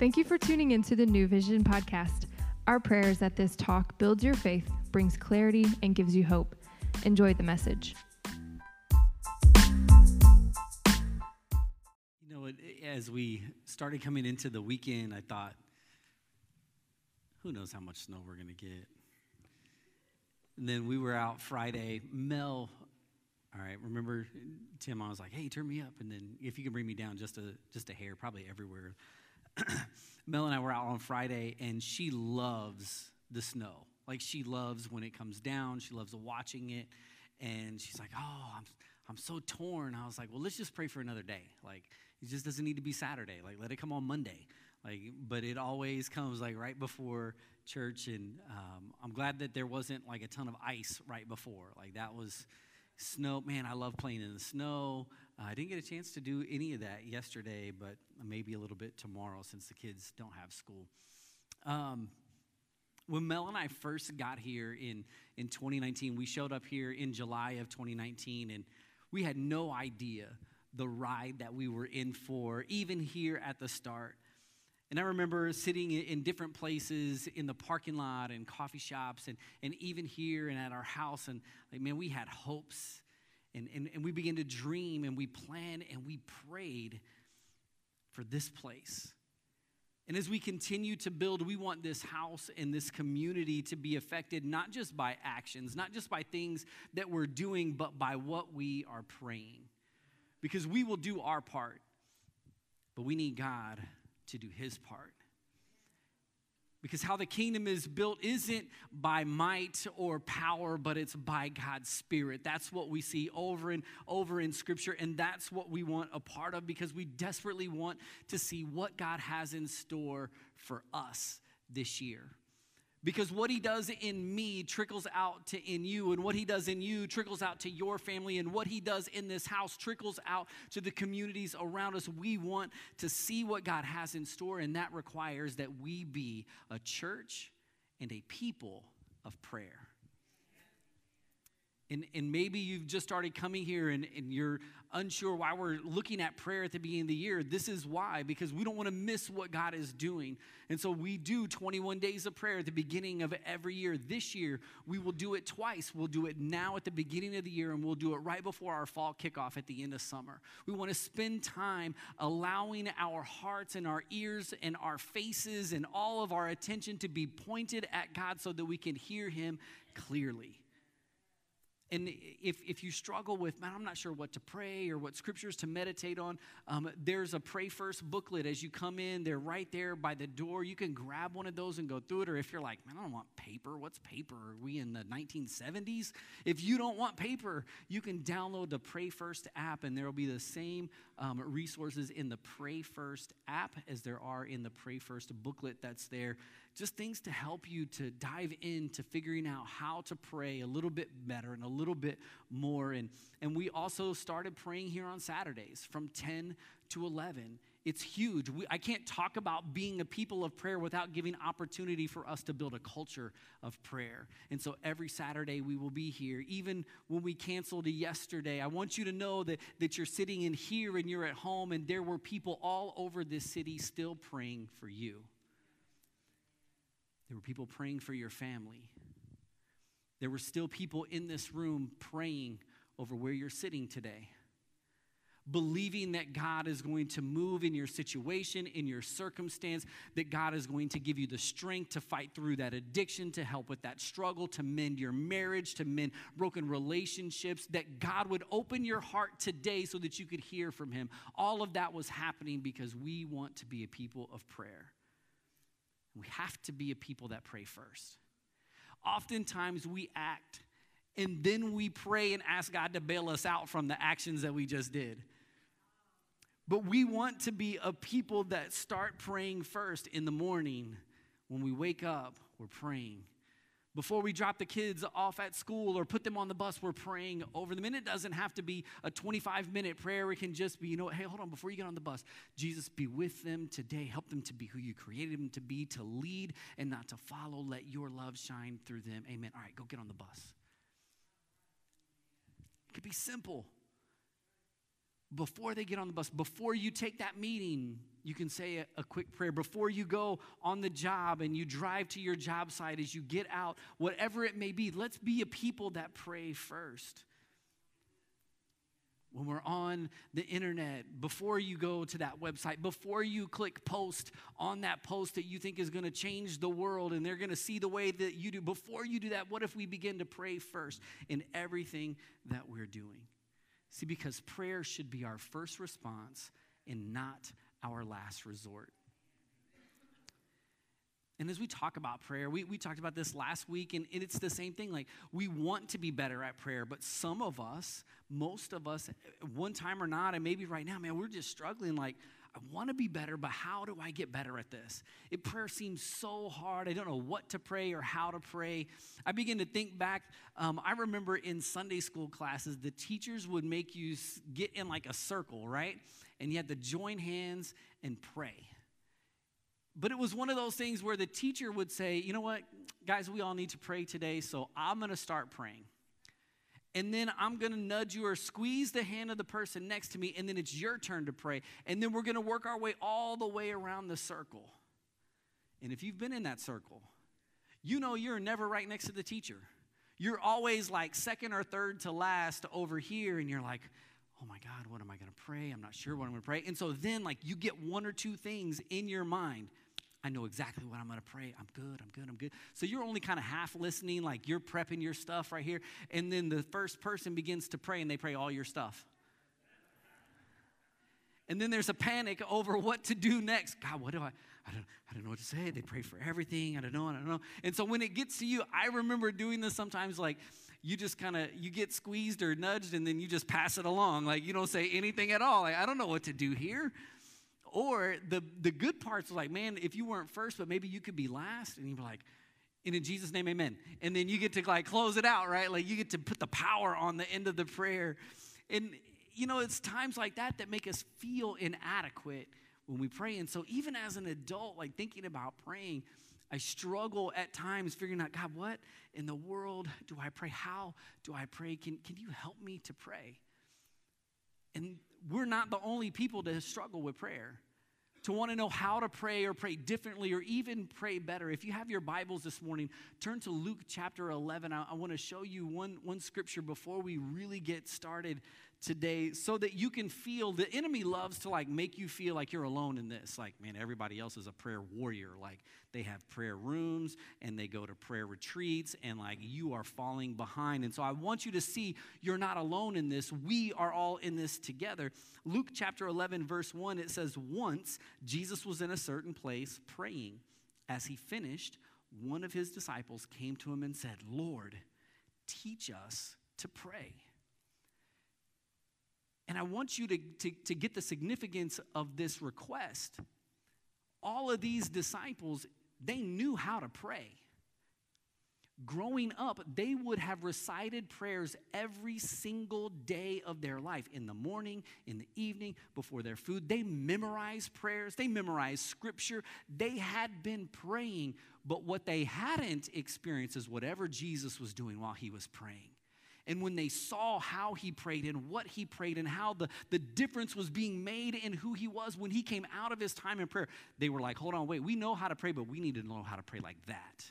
Thank you for tuning into the New Vision podcast. Our prayer is that this talk builds your faith, brings clarity, and gives you hope. Enjoy the message. You know, as we started coming into the weekend, I thought, who knows how much snow we're going to get. And then we were out Friday. Mel, all right, remember Tim? I was like, hey, turn me up. And then if you can bring me down just a, just a hair, probably everywhere. Mel and I were out on Friday, and she loves the snow. Like she loves when it comes down. She loves watching it, and she's like, "Oh, I'm I'm so torn." I was like, "Well, let's just pray for another day. Like it just doesn't need to be Saturday. Like let it come on Monday. Like, but it always comes like right before church, and um, I'm glad that there wasn't like a ton of ice right before. Like that was snow. Man, I love playing in the snow. Uh, I didn't get a chance to do any of that yesterday, but maybe a little bit tomorrow since the kids don't have school. Um, when Mel and I first got here in, in 2019, we showed up here in July of 2019, and we had no idea the ride that we were in for, even here at the start. And I remember sitting in different places in the parking lot and coffee shops and, and even here and at our house. And like, man, we had hopes and, and, and we began to dream and we planned and we prayed for this place. And as we continue to build, we want this house and this community to be affected not just by actions, not just by things that we're doing, but by what we are praying. Because we will do our part, but we need God to do his part. Because how the kingdom is built isn't by might or power, but it's by God's Spirit. That's what we see over and over in Scripture, and that's what we want a part of because we desperately want to see what God has in store for us this year. Because what he does in me trickles out to in you, and what he does in you trickles out to your family, and what he does in this house trickles out to the communities around us. We want to see what God has in store, and that requires that we be a church and a people of prayer. And, and maybe you've just started coming here and, and you're unsure why we're looking at prayer at the beginning of the year, this is why, because we don't want to miss what God is doing. And so we do 21 days of prayer at the beginning of every year. This year, we will do it twice. We'll do it now at the beginning of the year, and we'll do it right before our fall kickoff at the end of summer. We want to spend time allowing our hearts and our ears and our faces and all of our attention to be pointed at God so that we can hear Him clearly. And if, if you struggle with, man, I'm not sure what to pray or what scriptures to meditate on, um, there's a Pray First booklet as you come in. They're right there by the door. You can grab one of those and go through it. Or if you're like, man, I don't want paper. What's paper? Are we in the 1970s? If you don't want paper, you can download the Pray First app, and there will be the same um, resources in the Pray First app as there are in the Pray First booklet that's there just things to help you to dive into figuring out how to pray a little bit better and a little bit more. And, and we also started praying here on Saturdays from 10 to 11. It's huge. We, I can't talk about being a people of prayer without giving opportunity for us to build a culture of prayer. And so every Saturday we will be here. Even when we canceled yesterday, I want you to know that, that you're sitting in here and you're at home, and there were people all over this city still praying for you. There were people praying for your family. There were still people in this room praying over where you're sitting today. Believing that God is going to move in your situation, in your circumstance, that God is going to give you the strength to fight through that addiction, to help with that struggle, to mend your marriage, to mend broken relationships, that God would open your heart today so that you could hear from Him. All of that was happening because we want to be a people of prayer. We have to be a people that pray first. Oftentimes we act and then we pray and ask God to bail us out from the actions that we just did. But we want to be a people that start praying first in the morning. When we wake up, we're praying. Before we drop the kids off at school or put them on the bus, we're praying over them. And it doesn't have to be a 25 minute prayer. It can just be, you know, hey, hold on, before you get on the bus, Jesus, be with them today. Help them to be who you created them to be, to lead and not to follow. Let your love shine through them. Amen. All right, go get on the bus. It could be simple. Before they get on the bus, before you take that meeting, you can say a, a, quick prayer. Before you go on the job and you drive to your job site, as you get out, whatever it may be, let's be a people that pray first. When we're on the internet, before you go to that website, before you click post on that post that you think is going to change the world and they're going to see the way that you do, before you do that, what if we begin to pray first in everything that we're doing? See, because prayer should be our first response and not our last resort. And as we talk about prayer, we, we talked about this last week, and, and it's the same thing. Like, we want to be better at prayer, but some of us, most of us, one time or not, and maybe right now, man, we're just struggling. Like, I want to be better, but how do I get better at this? It, prayer seems so hard. I don't know what to pray or how to pray. I begin to think back. Um, I remember in Sunday school classes, the teachers would make you get in like a circle, right? And you had to join hands and pray. But it was one of those things where the teacher would say, you know what, guys, we all need to pray today, so I'm going to start praying and then I'm going to nudge you or squeeze the hand of the person next to me, and then it's your turn to pray. And then we're going to work our way all the way around the circle. And if you've been in that circle, you know you're never right next to the teacher. You're always like second or third to last over here, and you're like, oh my God, what am I going to pray? I'm not sure what I'm going to pray. And so then, like, you get one or two things in your mind I know exactly what I'm going to pray. I'm good, I'm good, I'm good. So you're only kind of half listening, like you're prepping your stuff right here. And then the first person begins to pray and they pray all your stuff. And then there's a panic over what to do next. God, what do I? I don't, I don't know what to say. They pray for everything. I don't know. I don't know. And so when it gets to you, I remember doing this sometimes like, you just kind of you get squeezed or nudged and then you just pass it along like you don't say anything at all like, i don't know what to do here or the, the good parts are like, man, if you weren't first, but maybe you could be last, and you'd be like, and in Jesus' name, amen. And then you get to like close it out, right? Like you get to put the power on the end of the prayer. And, you know, it's times like that that make us feel inadequate when we pray. And so, even as an adult, like thinking about praying, I struggle at times figuring out, God, what in the world do I pray? How do I pray? Can, can you help me to pray? And we're not the only people to struggle with prayer to want to know how to pray or pray differently or even pray better. If you have your Bibles this morning, turn to Luke chapter 11. I, I, want to show you one, one scripture before we really get started today so that you can feel the enemy loves to like make you feel like you're alone in this. Like man everybody else is a prayer warrior. Like they have prayer rooms and they go to prayer retreats and like you are falling behind. And so i want you to see you're not alone in this. We are all in this together. Luke chapter 11 verse 1 it says once jesus was in a certain place praying as he finished one of his disciples came to him and said lord teach us to pray and I want you to, to, to get the significance of this request. All of these disciples, they knew how to pray. Growing up, they would have recited prayers every single day of their life in the morning, in the evening, before their food. They memorized prayers, they memorized scripture. They had been praying, but what they hadn't experienced is whatever Jesus was doing while he was praying. And when they saw how he prayed and what he prayed and how the, the difference was being made in who he was when he came out of his time in prayer, they were like, hold on, wait, we know how to pray, but we need to know how to pray like that.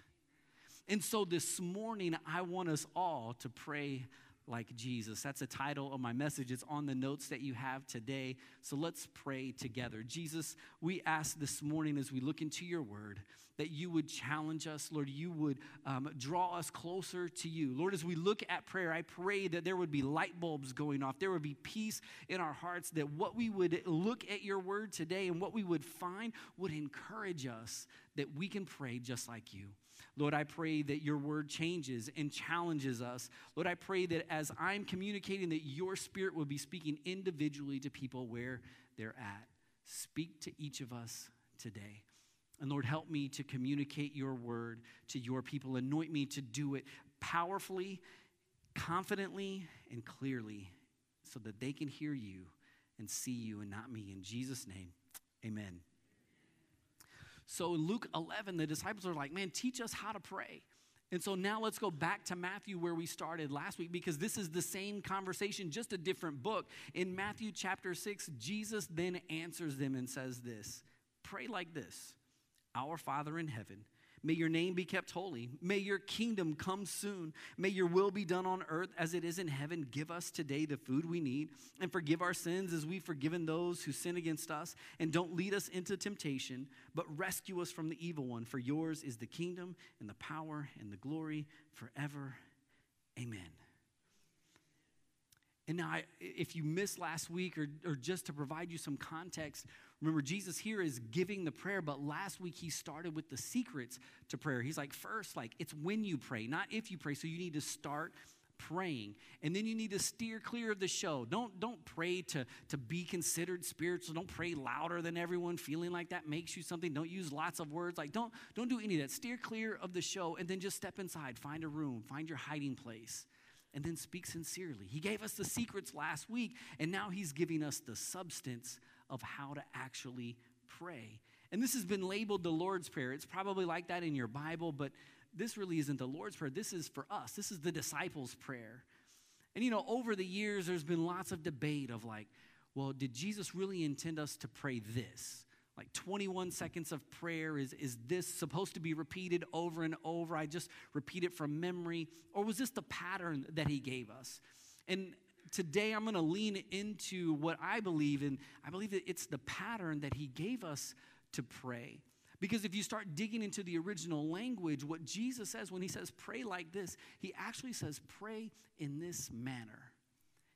And so this morning, I want us all to pray like Jesus. That's the title of my message. It's on the notes that you have today. So let's pray together. Jesus, we ask this morning as we look into your word that you would challenge us, Lord, you would um, draw us closer to you. Lord, as we look at prayer, I pray that there would be light bulbs going off, there would be peace in our hearts, that what we would look at your word today and what we would find would encourage us that we can pray just like you. Lord, I pray that your word changes and challenges us. Lord, I pray that as I'm communicating, that your spirit will be speaking individually to people where they're at. Speak to each of us today. And Lord, help me to communicate your word to your people. Anoint me to do it powerfully, confidently, and clearly so that they can hear you and see you and not me. In Jesus' name, amen. So in Luke 11, the disciples are like, man, teach us how to pray. And so now let's go back to Matthew where we started last week because this is the same conversation, just a different book. In Matthew chapter 6, Jesus then answers them and says this Pray like this Our Father in heaven May your name be kept holy. May your kingdom come soon. May your will be done on earth as it is in heaven. Give us today the food we need and forgive our sins as we've forgiven those who sin against us. And don't lead us into temptation, but rescue us from the evil one. For yours is the kingdom and the power and the glory forever. Amen. And now, I, if you missed last week, or, or just to provide you some context, remember Jesus here is giving the prayer, but last week he started with the secrets to prayer. He's like, first, like, it's when you pray, not if you pray. So you need to start praying. And then you need to steer clear of the show. Don't don't pray to to be considered spiritual. Don't pray louder than everyone. Feeling like that makes you something. Don't use lots of words. Like don't don't do any of that. Steer clear of the show and then just step inside. Find a room. Find your hiding place. And then speak sincerely. He gave us the secrets last week, and now he's giving us the substance of how to actually pray. And this has been labeled the Lord's Prayer. It's probably like that in your Bible, but this really isn't the Lord's Prayer. This is for us, this is the disciples' prayer. And you know, over the years, there's been lots of debate of like, well, did Jesus really intend us to pray this? like 21 seconds of prayer is, is this supposed to be repeated over and over i just repeat it from memory or was this the pattern that he gave us and today i'm going to lean into what i believe in i believe that it's the pattern that he gave us to pray because if you start digging into the original language what jesus says when he says pray like this he actually says pray in this manner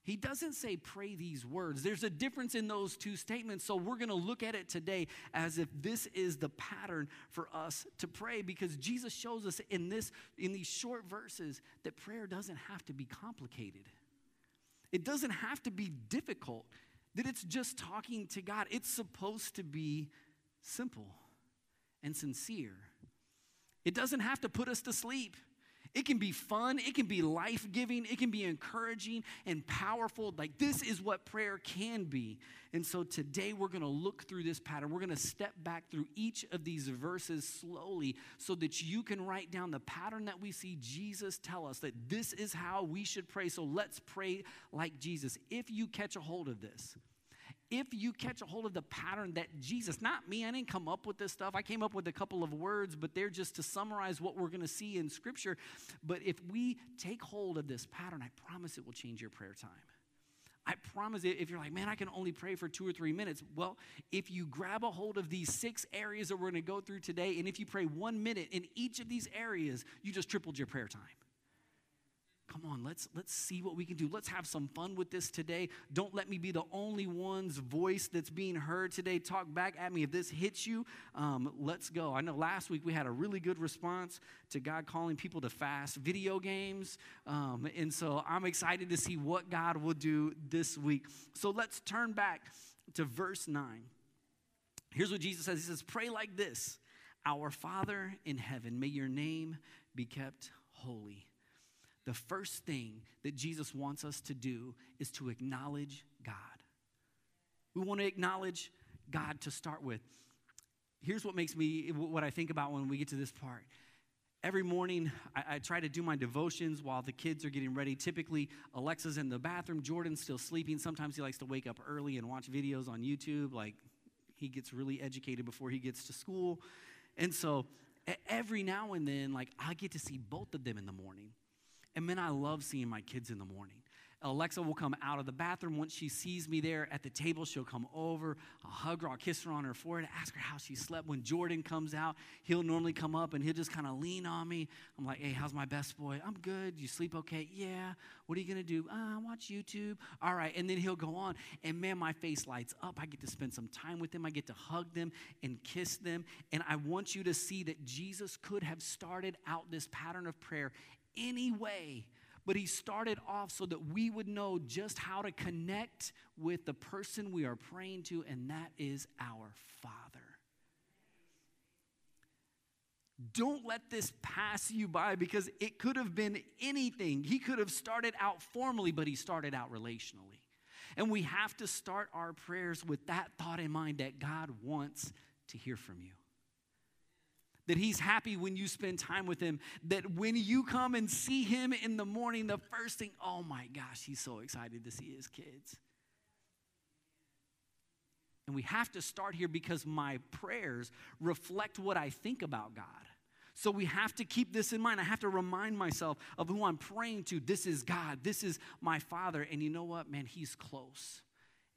he doesn't say, pray these words. There's a difference in those two statements. So we're going to look at it today as if this is the pattern for us to pray because Jesus shows us in, this, in these short verses that prayer doesn't have to be complicated, it doesn't have to be difficult, that it's just talking to God. It's supposed to be simple and sincere. It doesn't have to put us to sleep. It can be fun, it can be life giving, it can be encouraging and powerful. Like, this is what prayer can be. And so today we're going to look through this pattern. We're going to step back through each of these verses slowly so that you can write down the pattern that we see Jesus tell us that this is how we should pray. So let's pray like Jesus. If you catch a hold of this, if you catch a hold of the pattern that Jesus, not me, I didn't come up with this stuff. I came up with a couple of words, but they're just to summarize what we're going to see in Scripture. But if we take hold of this pattern, I promise it will change your prayer time. I promise it, if you're like, man, I can only pray for two or three minutes. Well, if you grab a hold of these six areas that we're going to go through today, and if you pray one minute in each of these areas, you just tripled your prayer time. Come on, let's let's see what we can do. Let's have some fun with this today. Don't let me be the only one's voice that's being heard today. Talk back at me if this hits you. Um, let's go. I know last week we had a really good response to God calling people to fast video games, um, and so I'm excited to see what God will do this week. So let's turn back to verse nine. Here's what Jesus says. He says, "Pray like this: Our Father in heaven, may your name be kept holy." The first thing that Jesus wants us to do is to acknowledge God. We want to acknowledge God to start with. Here's what makes me, what I think about when we get to this part. Every morning, I, I, try to do my devotions while the kids are getting ready. Typically, Alexa's in the bathroom, Jordan's still sleeping. Sometimes he likes to wake up early and watch videos on YouTube. Like, he gets really educated before he gets to school. And so, every now and then, like, I get to see both of them in the morning. And man, I love seeing my kids in the morning. Alexa will come out of the bathroom. Once she sees me there at the table, she'll come over. I'll hug her, I'll kiss her on her forehead, ask her how she slept. When Jordan comes out, he'll normally come up and he'll just kind of lean on me. I'm like, hey, how's my best boy? I'm good. You sleep okay? Yeah. What are you going to do? Uh, watch YouTube. All right. And then he'll go on. And man, my face lights up. I get to spend some time with them. I get to hug them and kiss them. And I want you to see that Jesus could have started out this pattern of prayer any way. But he started off so that we would know just how to connect with the person we are praying to, and that is our Father. Don't let this pass you by because it could have been anything. He could have started out formally, but he started out relationally. And we have to start our prayers with that thought in mind that God wants to hear from you. That he's happy when you spend time with him, that when you come and see him in the morning, the first thing, oh my gosh, he's so excited to see his kids. And we have to start here because my prayers reflect what I think about God. So we have to keep this in mind. I have to remind myself of who I'm praying to. This is God. This is my Father. And you know what, man? He's close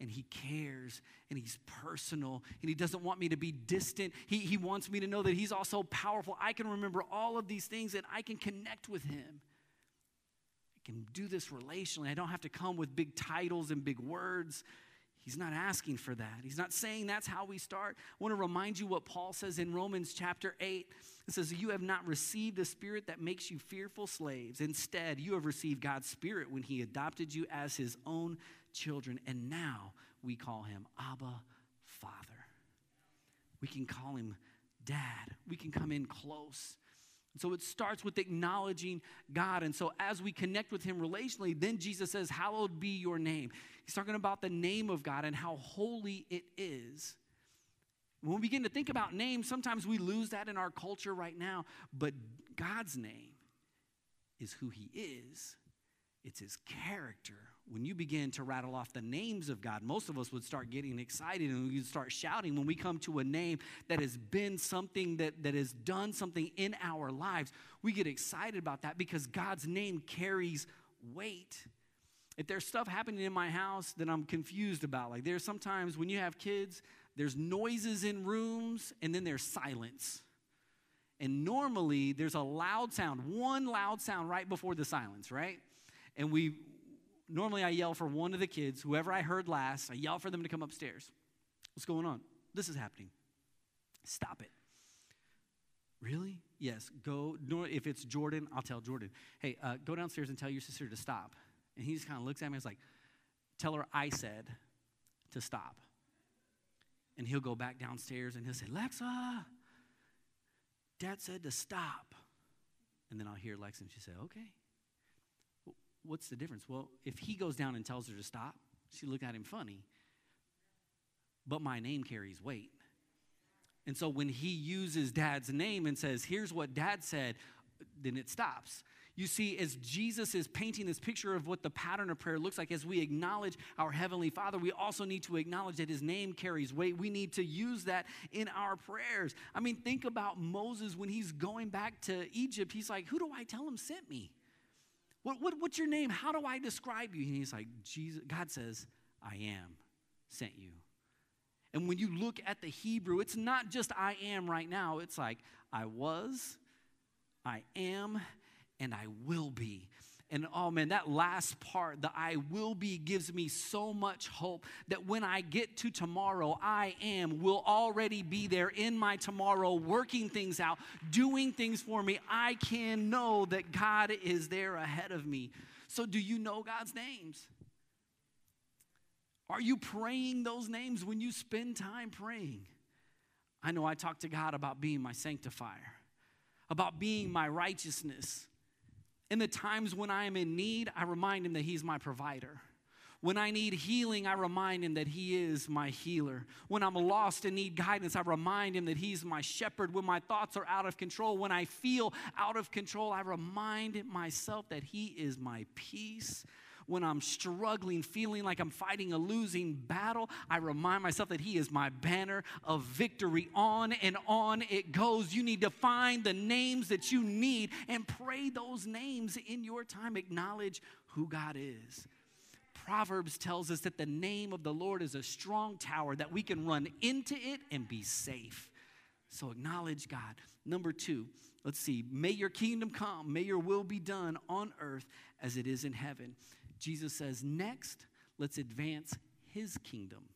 and he cares and he's personal and he doesn't want me to be distant. He, he wants me to know that he's also powerful. I can remember all of these things and I can connect with him. I can do this relationally. I don't have to come with big titles and big words. He's not asking for that. He's not saying that's how we start. I want to remind you what Paul says in Romans chapter 8. It says, You have not received a spirit that makes you fearful slaves. Instead, you have received God's spirit when he adopted you as his own children. And now we call him Abba, Father. We can call him Dad. We can come in close. So it starts with acknowledging God. And so as we connect with Him relationally, then Jesus says, Hallowed be your name. He's talking about the name of God and how holy it is. When we begin to think about names, sometimes we lose that in our culture right now. But God's name is who He is, it's His character. When you begin to rattle off the names of God, most of us would start getting excited and we would start shouting when we come to a name that has been something that, that has done something in our lives. We get excited about that because God's name carries weight. If there's stuff happening in my house that I'm confused about, like there's sometimes when you have kids, there's noises in rooms and then there's silence. And normally there's a loud sound, one loud sound right before the silence, right? And we normally I yell for one of the kids, whoever I heard last, I yell for them to come upstairs. What's going on? This is happening. Stop it. Really? Yes. Go. If it's Jordan, I'll tell Jordan, hey, uh, go downstairs and tell your sister to stop. And he just kind of looks at me and is like, Tell her I said to stop. And he'll go back downstairs and he'll say, Lexa, dad said to stop. And then I'll hear Lexa and she say, Okay. What's the difference? Well, if he goes down and tells her to stop, she look at him funny. But my name carries weight. And so when he uses dad's name and says, Here's what dad said, then it stops. You see, as Jesus is painting this picture of what the pattern of prayer looks like, as we acknowledge our Heavenly Father, we also need to acknowledge that His name carries weight. We need to use that in our prayers. I mean, think about Moses when he's going back to Egypt. He's like, Who do I tell him sent me? What, what, what's your name? How do I describe you? And he's like, Jesus, God says, I am sent you. And when you look at the Hebrew, it's not just I am right now, it's like I was, I am, and I will be. And oh man, that last part, the I will be, gives me so much hope that when I get to tomorrow, I am, will already be there in my tomorrow, working things out, doing things for me. I can know that God is there ahead of me. So, do you know God's names? Are you praying those names when you spend time praying? I know I talk to God about being my sanctifier, about being my righteousness in the times when I am in need, I remind him that he's my provider. When I need healing, I remind him that he is my healer. When I'm lost and need guidance, I remind him that he's my shepherd. When my thoughts are out of control, when I feel out of control, I remind myself that he is my peace when I'm struggling, feeling like I'm fighting a losing battle, I remind myself that He is my banner of victory. On and on it goes. You need to find the names that you need and pray those names in your time. Acknowledge who God is. Proverbs tells us that the name of the Lord is a strong tower that we can run into it and be safe. So acknowledge God. Number two, let's see. May your kingdom come, may your will be done on earth as it is in heaven. Jesus says, next, let's advance his kingdom.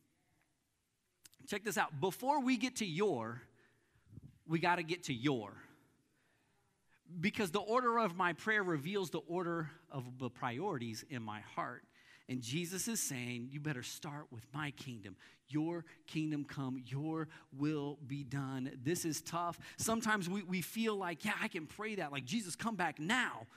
Check this out. Before we get to your, we got to get to your. Because the order of my prayer reveals the order of the priorities in my heart. And Jesus is saying, You better start with my kingdom. Your kingdom come, your will be done. This is tough. Sometimes we, we feel like, Yeah, I can pray that. Like, Jesus, come back now.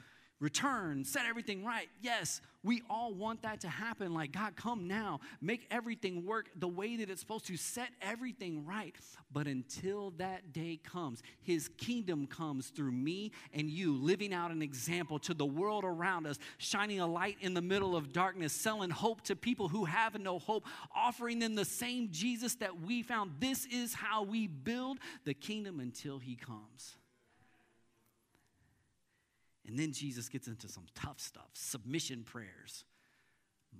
Return, set everything right. Yes, we all want that to happen. Like, God, come now, make everything work the way that it's supposed to, set everything right. But until that day comes, His kingdom comes through me and you, living out an example to the world around us, shining a light in the middle of darkness, selling hope to people who have no hope, offering them the same Jesus that we found. This is how we build the kingdom until He comes. And then Jesus gets into some tough stuff submission prayers.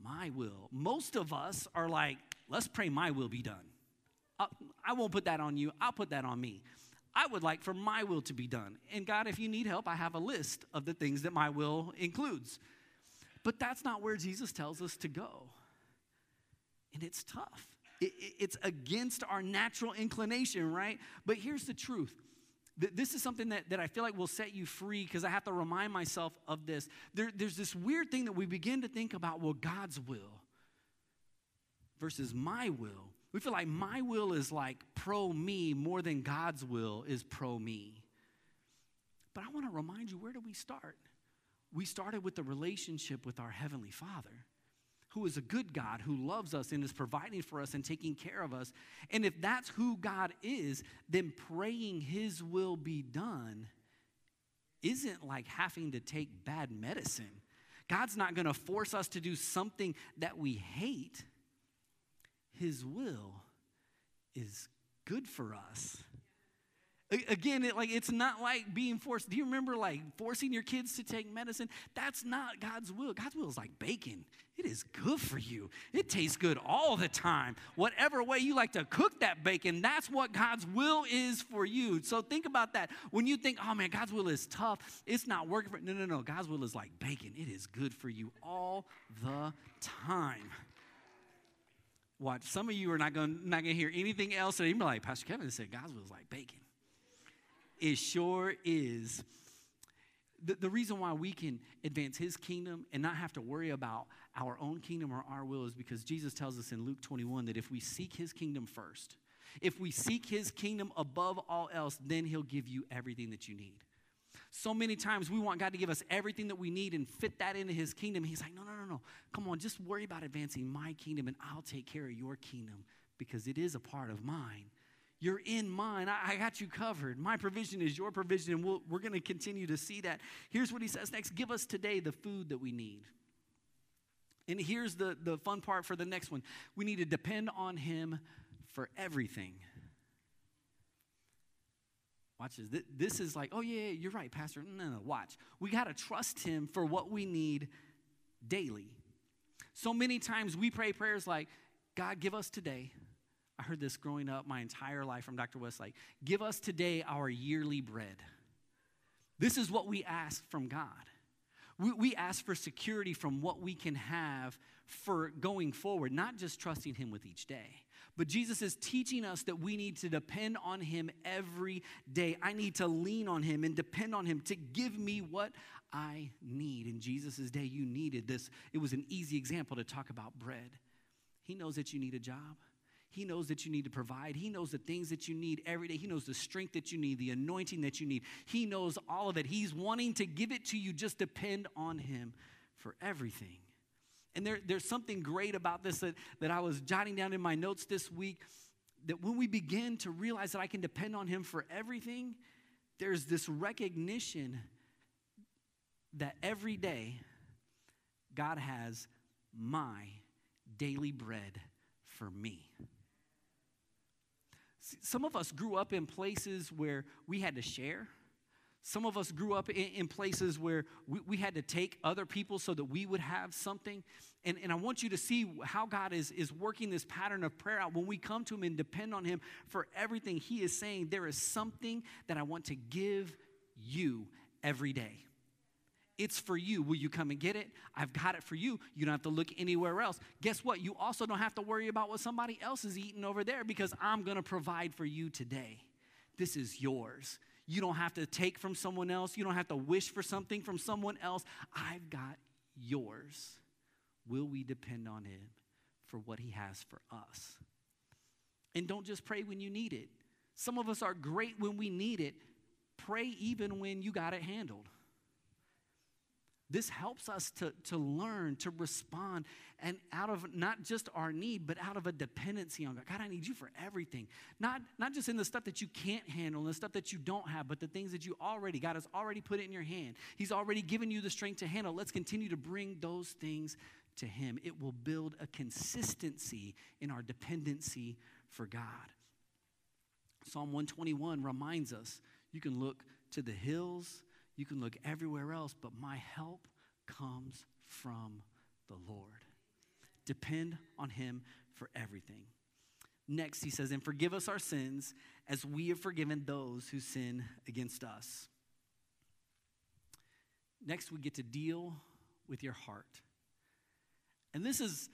My will. Most of us are like, let's pray my will be done. Uh, I not put that on you, I'll put that on me. I would like for my will to be done. And God, if you need help, I have a list of the things that my will includes. But that's not where Jesus tells us to go. And it's tough. It, it, it's against our natural inclination, right? But here's the truth this is something that, that I feel like will set you free because I have to remind myself of this. There, there's this weird thing that we begin to think about well, God's will versus my will. We feel like my will is like pro me more than God's will is pro me. But I want to remind you where do we start? We started with the relationship with our Heavenly Father who is a good God, who loves us and is providing for us and taking care of us. And if that's who God is, then praying His will be done isn't like having to take bad medicine. God's not going to force us to do something that we hate. His will is good for us. Again, it, like it's not like being forced. Do you remember like forcing your kids to take medicine? That's not God's will. God's will is like bacon. It is good for you. It tastes good all the time. Whatever way you like to cook that bacon, that's what God's will is for you. So think about that. When you think, oh man, God's will is tough, it's not working for no, no, no. God's will is like bacon. It is good for you all the time. Watch, some of you are not going not gonna hear anything else. And you're like, Pastor Kevin said God's will is like bacon. It sure is. The, the reason why we can advance his kingdom and not have to worry about our own kingdom or our will is because Jesus tells us in Luke 21 that if we seek his kingdom first, if we seek his kingdom above all else, then he'll give you everything that you need. So many times we want God to give us everything that we need and fit that into his kingdom. He's like, no, no, no, no. Come on, just worry about advancing my kingdom and I'll take care of your kingdom because it is a part of mine. You're in mine. I, I got you covered. My provision is your provision, and we we are going to continue to see that. Here's what he says next Give us today the food that we need. And here's the, the fun part for the next one we need to depend on him for everything. Watch this. This is like, oh, yeah, you're right, Pastor. No, no, watch. We got to trust him for what we need daily. So many times we pray prayers like, God, give us today I heard this growing up my entire life from Dr. Westlake. Give us today our yearly bread. This is what we ask from God. We, we ask for security from what we can have for going forward, not just trusting Him with each day. But Jesus is teaching us that we need to depend on Him every day. I need to lean on Him and depend on Him to give me what I need. In Jesus' day, you needed this. It was an easy example to talk about bread. He knows that you need a job. He knows that you need to provide. He knows the things that you need every day. He knows the strength that you need, the anointing that you need. He knows all of it. He's wanting to give it to you. Just depend on Him for everything. And there, there's something great about this that, that I was jotting down in my notes this week that when we begin to realize that I can depend on Him for everything, there's this recognition that every day God has my daily bread for me. Some of us grew up in places where we had to share. Some of us grew up in, in places where we, we, had to take other people so that we would have something. And, and I want you to see how God is, is working this pattern of prayer out. When we come to Him and depend on Him for everything, He is saying, There is something that I want to give you every day. It's for you. Will you come and get it? I've got it for you. You don't have to look anywhere else. Guess what? You also don't have to worry about what somebody else is eating over there because I'm going to provide for you today. This is yours. You don't have to take from someone else. You don't have to wish for something from someone else. I've got yours. Will we depend on Him for what He has for us? And don't just pray when you need it. Some of us are great when we need it. Pray even when you got it handled. This helps us to, to learn, to respond, and out of not just our need, but out of a dependency on God. God, I need you for everything. Not, not just in the stuff that you can't handle, and the stuff that you don't have, but the things that you already, God has already put it in your hand. He's already given you the strength to handle. Let's continue to bring those things to Him. It will build a consistency in our dependency for God. Psalm 121 reminds us you can look to the hills you can look everywhere else, but my help comes from the Lord. Depend on Him for everything. Next, he says, and forgive us our sins as we have forgiven those who sin against us. Next, we get to deal with your heart. And this is,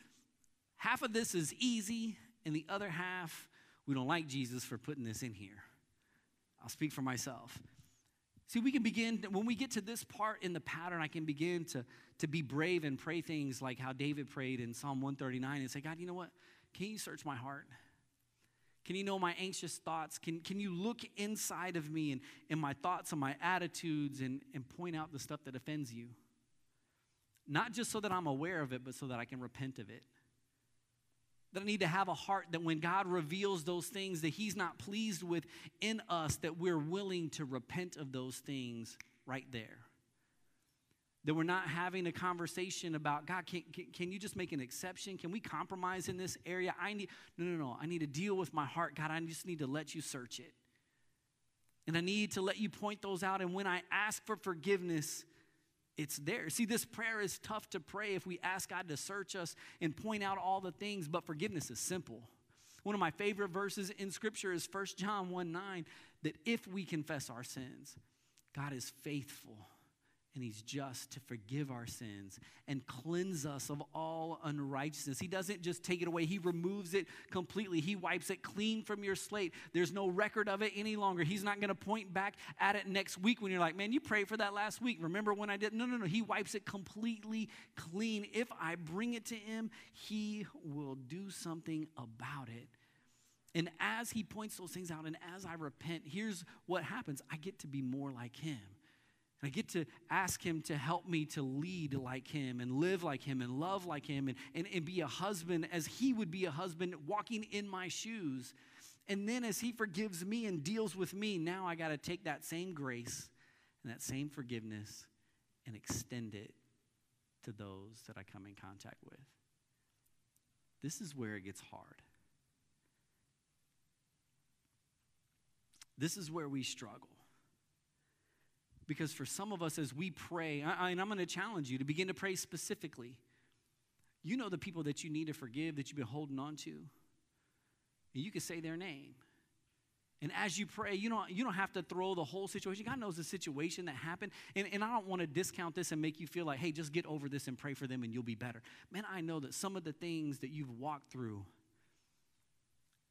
half of this is easy, and the other half, we don't like Jesus for putting this in here. I'll speak for myself. See, we can begin, when we get to this part in the pattern, I can begin to, to be brave and pray things like how David prayed in Psalm 139 and say, God, you know what? Can you search my heart? Can you know my anxious thoughts? Can, can you look inside of me and, and my thoughts and my attitudes and, and point out the stuff that offends you? Not just so that I'm aware of it, but so that I can repent of it. That I need to have a heart that when God reveals those things that He's not pleased with in us, that we're willing to repent of those things right there. That we're not having a conversation about, God, can, can, can, you just make an exception? Can we compromise in this area? I need, no, no, no. I need to deal with my heart. God, I just need to let you search it. And I need to let you point those out. And when I ask for forgiveness, it's there. See, this prayer is tough to pray if we ask God to search us and point out all the things, but forgiveness is simple. One of my favorite verses in Scripture is 1 John 1 9, that if we confess our sins, God is faithful and he's just to forgive our sins and cleanse us of all unrighteousness. He doesn't just take it away, he removes it completely. He wipes it clean from your slate. There's no record of it any longer. He's not going to point back at it next week when you're like, man, you prayed for that last week. Remember when I did? No, no, no. He wipes it completely clean. If I bring it to him, he will do something about it. And as he points those things out and as I repent, here's what happens I get to be more like him. I get to ask him to help me to lead like him and live like him and love like him and, and, and be a husband as he would be a husband walking in my shoes. And then as he forgives me and deals with me, now I got to take that same grace and that same forgiveness and extend it to those that I come in contact with. This is where it gets hard. This is where we struggle. Because for some of us, as we pray, and I'm going to challenge you to begin to pray specifically. You know the people that you need to forgive that you've been holding on to. And you can say their name. And as you pray, you don't, you don't have to throw the whole situation. God knows the situation that happened. And, and I don't want to discount this and make you feel like, hey, just get over this and pray for them and you'll be better. Man, I know that some of the things that you've walked through,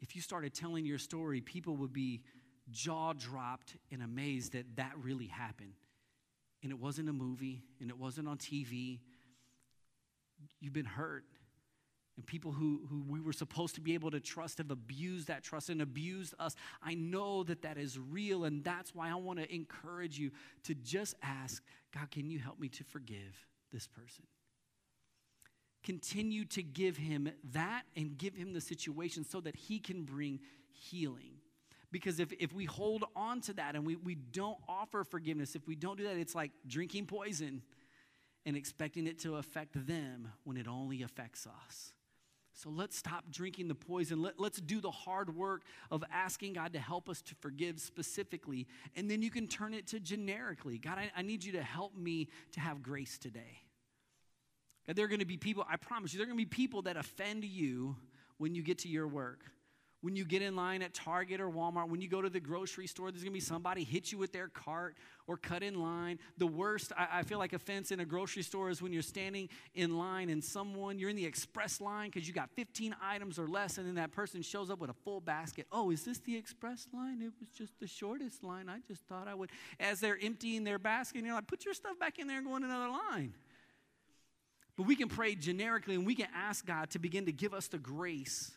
if you started telling your story, people would be jaw dropped and amazed that that really happened. And it wasn't a movie and it wasn't on TV. You've been hurt. And people who, who we were supposed to be able to trust have abused that trust and abused us. I know that that is real, and that's why I want to encourage you to just ask God, can you help me to forgive this person? Continue to give him that and give him the situation so that he can bring healing. Because if, if we hold on to that and we, we don't offer forgiveness, if we don't do that, it's like drinking poison and expecting it to affect them when it only affects us. So let's stop drinking the poison. Let, let's do the hard work of asking God to help us to forgive specifically. And then you can turn it to generically God, I, I need you to help me to have grace today. God, there are going to be people, I promise you, there are going to be people that offend you when you get to your work. When you get in line at Target or Walmart, when you go to the grocery store, there's gonna be somebody hit you with their cart or cut in line. The worst, I, I feel like, offense in a grocery store is when you're standing in line and someone, you're in the express line because you got 15 items or less, and then that person shows up with a full basket. Oh, is this the express line? It was just the shortest line. I just thought I would. As they're emptying their basket, you're like, put your stuff back in there and go in another line. But we can pray generically and we can ask God to begin to give us the grace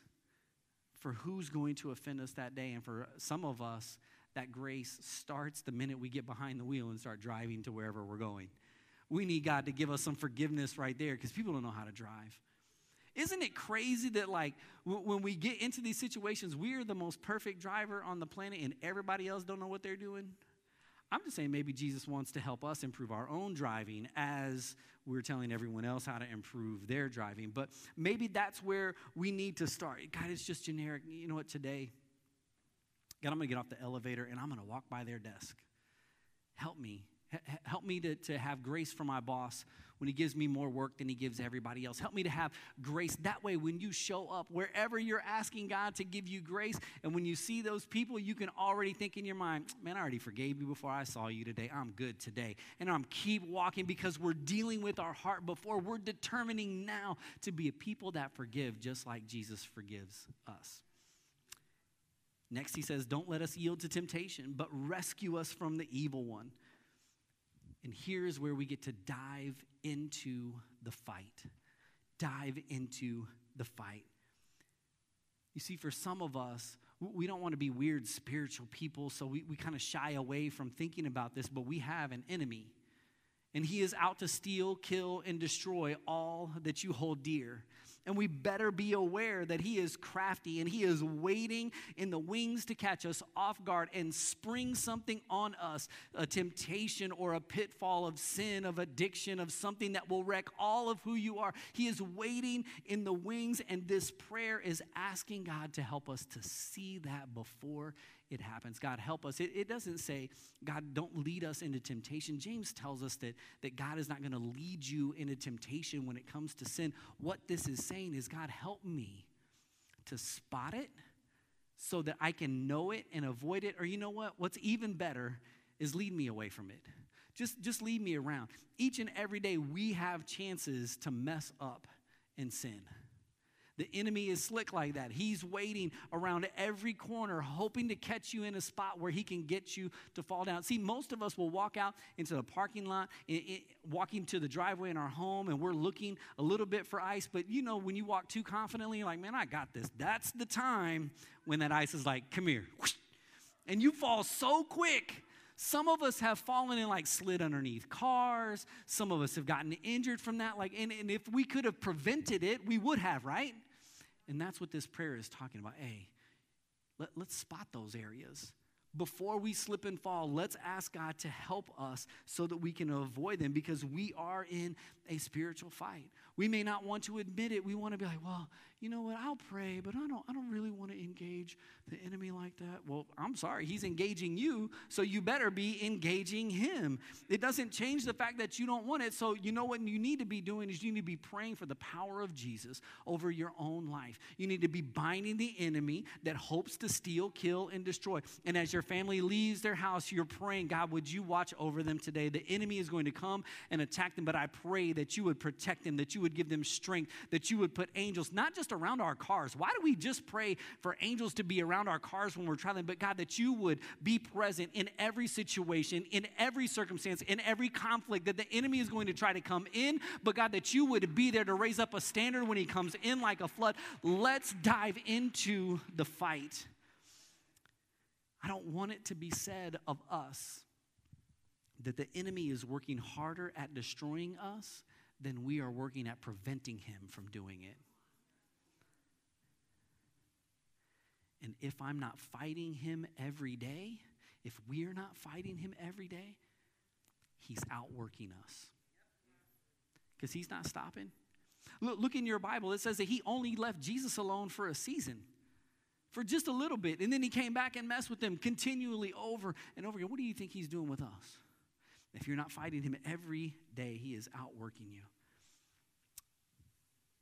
for who's going to offend us that day. And for some of us, that grace starts the minute we get behind the wheel and start driving to wherever we're going. we need God to give us some forgiveness right there because people don't know how to drive. Isn't it crazy that, like, w- when we get into these situations, we are the most perfect driver on the planet and everybody else don't know what they're doing? I'm just saying maybe Jesus wants to help us improve our own driving as we're telling everyone else how to improve their driving. But maybe that's where we need to start. God, it's just generic. You know what, today, God, I'm going to get off the elevator and I'm going to walk by their desk. Help me. H- help me to, to have grace for my boss when he gives me more work than he gives everybody else. Help me to have grace. That way, when you show up, wherever you're asking God to give you grace, and when you see those people, you can already think in your mind, man, I already forgave you before I saw you today. I'm good today. And I'm keep walking because we're dealing with our heart before. We're determining now to be a people that forgive just like Jesus forgives us. Next, he says, Don't let us yield to temptation, but rescue us from the evil one. And here's where we get to dive into the fight. Dive into the fight. You see, for some of us, we don't want to be weird spiritual people, so we, we kind of shy away from thinking about this, but we have an enemy. And he is out to steal, kill, and destroy all that you hold dear. And we better be aware that He is crafty and He is waiting in the wings to catch us off guard and spring something on us a temptation or a pitfall of sin, of addiction, of something that will wreck all of who you are. He is waiting in the wings, and this prayer is asking God to help us to see that before it happens. God, help us. It, it, doesn't say, God, don't lead us into temptation. James tells us that, that God is not going to lead you into temptation when it comes to sin. What this is saying is, God, help me to spot it so that I can know it and avoid it. Or you know what? What's even better is lead me away from it. Just, just lead me around. Each and every day, we have chances to mess up and sin. The enemy is slick like that. He's waiting around every corner, hoping to catch you in a spot where he can get you to fall down. See, most of us will walk out into the parking lot, walking to the driveway in our home, and we're looking a little bit for ice. But you know, when you walk too confidently, you're like, man, I got this. That's the time when that ice is like, come here. And you fall so quick. Some of us have fallen and like slid underneath cars. Some of us have gotten injured from that. Like, and, and if we could have prevented it, we would have, right? And that's what this prayer is talking about. Hey, let, let's spot those areas. Before we slip and fall, let's ask God to help us so that we can avoid them because we are in a spiritual fight. We may not want to admit it. We want to be like, well, you know what, I'll pray, but I don't, I don't really want to engage the enemy like that. Well, I'm sorry, he's engaging you, so you better be engaging him. It doesn't change the fact that you don't want it. So, you know what you need to be doing is you need to be praying for the power of Jesus over your own life. You need to be binding the enemy that hopes to steal, kill, and destroy. And as your family leaves their house, you're praying, God, would you watch over them today? The enemy is going to come and attack them, but I pray that you would protect them, that you would give them strength, that you would put angels, not just around our cars. Why do we just pray for angels to be around our cars when we're traveling? But God, that you would be present in every situation, in every circumstance, in every conflict, that the enemy is going to try to come in, but God, that you would be there to raise up a standard when he comes in like a flood. Let's dive into the fight. I don't want it to be said of us that the enemy is working harder at destroying us than we are working at preventing him from doing it. And if I'm not fighting him every day, if we're not fighting him every day, he's outworking us. Because he's not stopping. Look, look in your Bible, it says that he only left Jesus alone for a season, for just a little bit. And then he came back and messed with them continually over and over again. What do you think he's doing with us? If you're not fighting him every day, he is outworking you.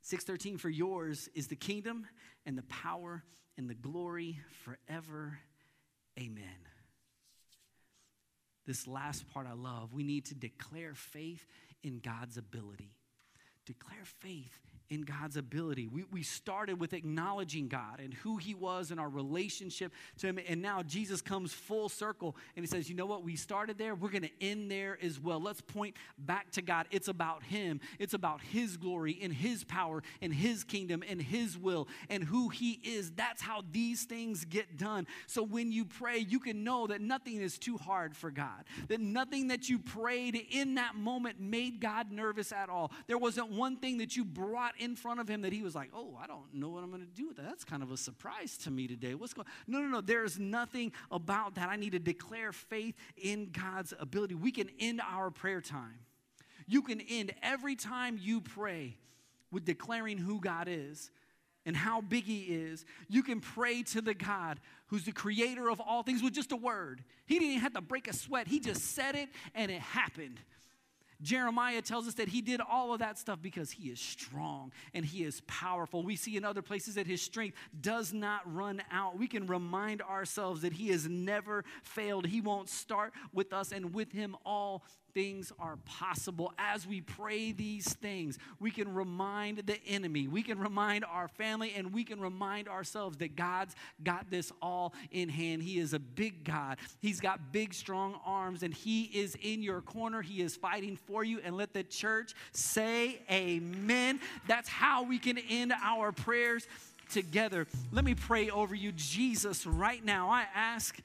613 for yours is the kingdom and the power and the glory forever. Amen. This last part I love. We need to declare faith in God's ability. Declare faith in God's ability. We, we started with acknowledging God and who He was and our relationship to Him. And now Jesus comes full circle and He says, You know what? We started there. We're going to end there as well. Let's point back to God. It's about Him, it's about His glory and His power and His kingdom and His will and who He is. That's how these things get done. So when you pray, you can know that nothing is too hard for God, that nothing that you prayed in that moment made God nervous at all. There wasn't one thing that you brought in front of him that he was like, oh, I don't know what I'm going to do with that. That's kind of a surprise to me today. What's going No, no, no. There's nothing about that. I need to declare faith in God's ability. We can end our prayer time. You can end every time you pray with declaring who God is and how big He is. You can pray to the God who's the creator of all things with just a word. He didn't even have to break a sweat, He just said it and it happened. Jeremiah tells us that he did all of that stuff because he is strong and he is powerful. We see in other places that his strength does not run out. We can remind ourselves that he has never failed. He won't start with us, and with him, all things are possible. As we pray these things, we can remind the enemy, we can remind our family, and we can remind ourselves that God's got this all in hand. He is a big God, He's got big, strong arms, and He is in your corner. He is fighting for you. And let the church say, Amen. That's how we can end our prayers together. Let me pray over you, Jesus, right now. I ask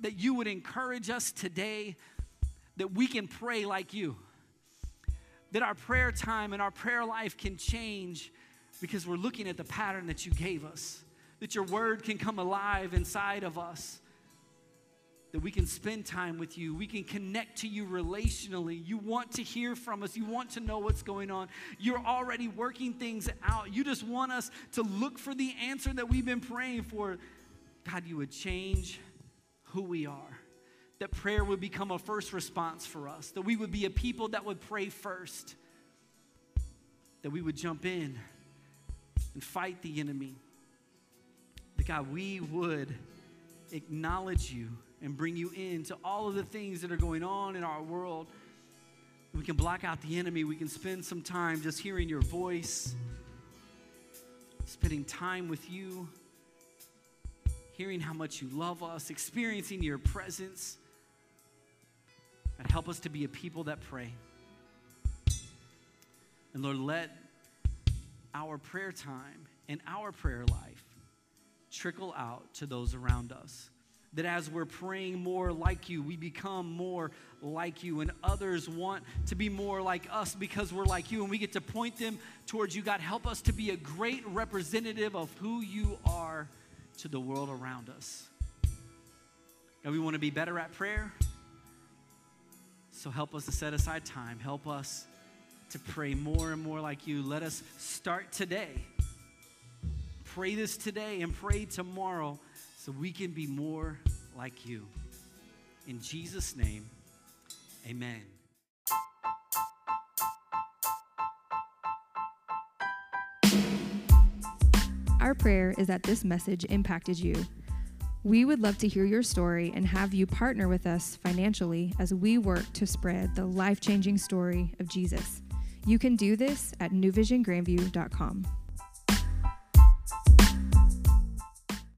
that you would encourage us today that we can pray like you. That our prayer time and our prayer life can change because we're looking at the pattern that you gave us. That your word can come alive inside of us. That we can spend time with you. We can connect to you relationally. You want to hear from us. You want to know what's going on. You're already working things out. You just want us to look for the answer that we've been praying for. God, you would change who we are that prayer would become a first response for us, that we would be a people that would pray first, that we would jump in and fight the enemy. That God, we would acknowledge you and bring you into all of the things that are going on in our world. We can block out the enemy. We can spend some time just hearing your voice, spending time with you, hearing how much you love us, experiencing your presence. Help us to be a people that pray. And Lord, let our prayer time and our prayer life trickle out to those around us. That as we're praying more like you, we become more like you, and others want to be more like us because we're like you, and we get to point them towards you. God, help us to be a great representative of who you are to the world around us. God, we want to be better at prayer. So help us to set aside time. Help us to pray more and more like you. Let us start today. Pray this today and pray tomorrow so we can be more like you. In Jesus' name, amen. Our prayer is that this message impacted you. We would love to hear your story and have you partner with us financially as we work to spread the life changing story of Jesus. You can do this at newvisiongrandview.com.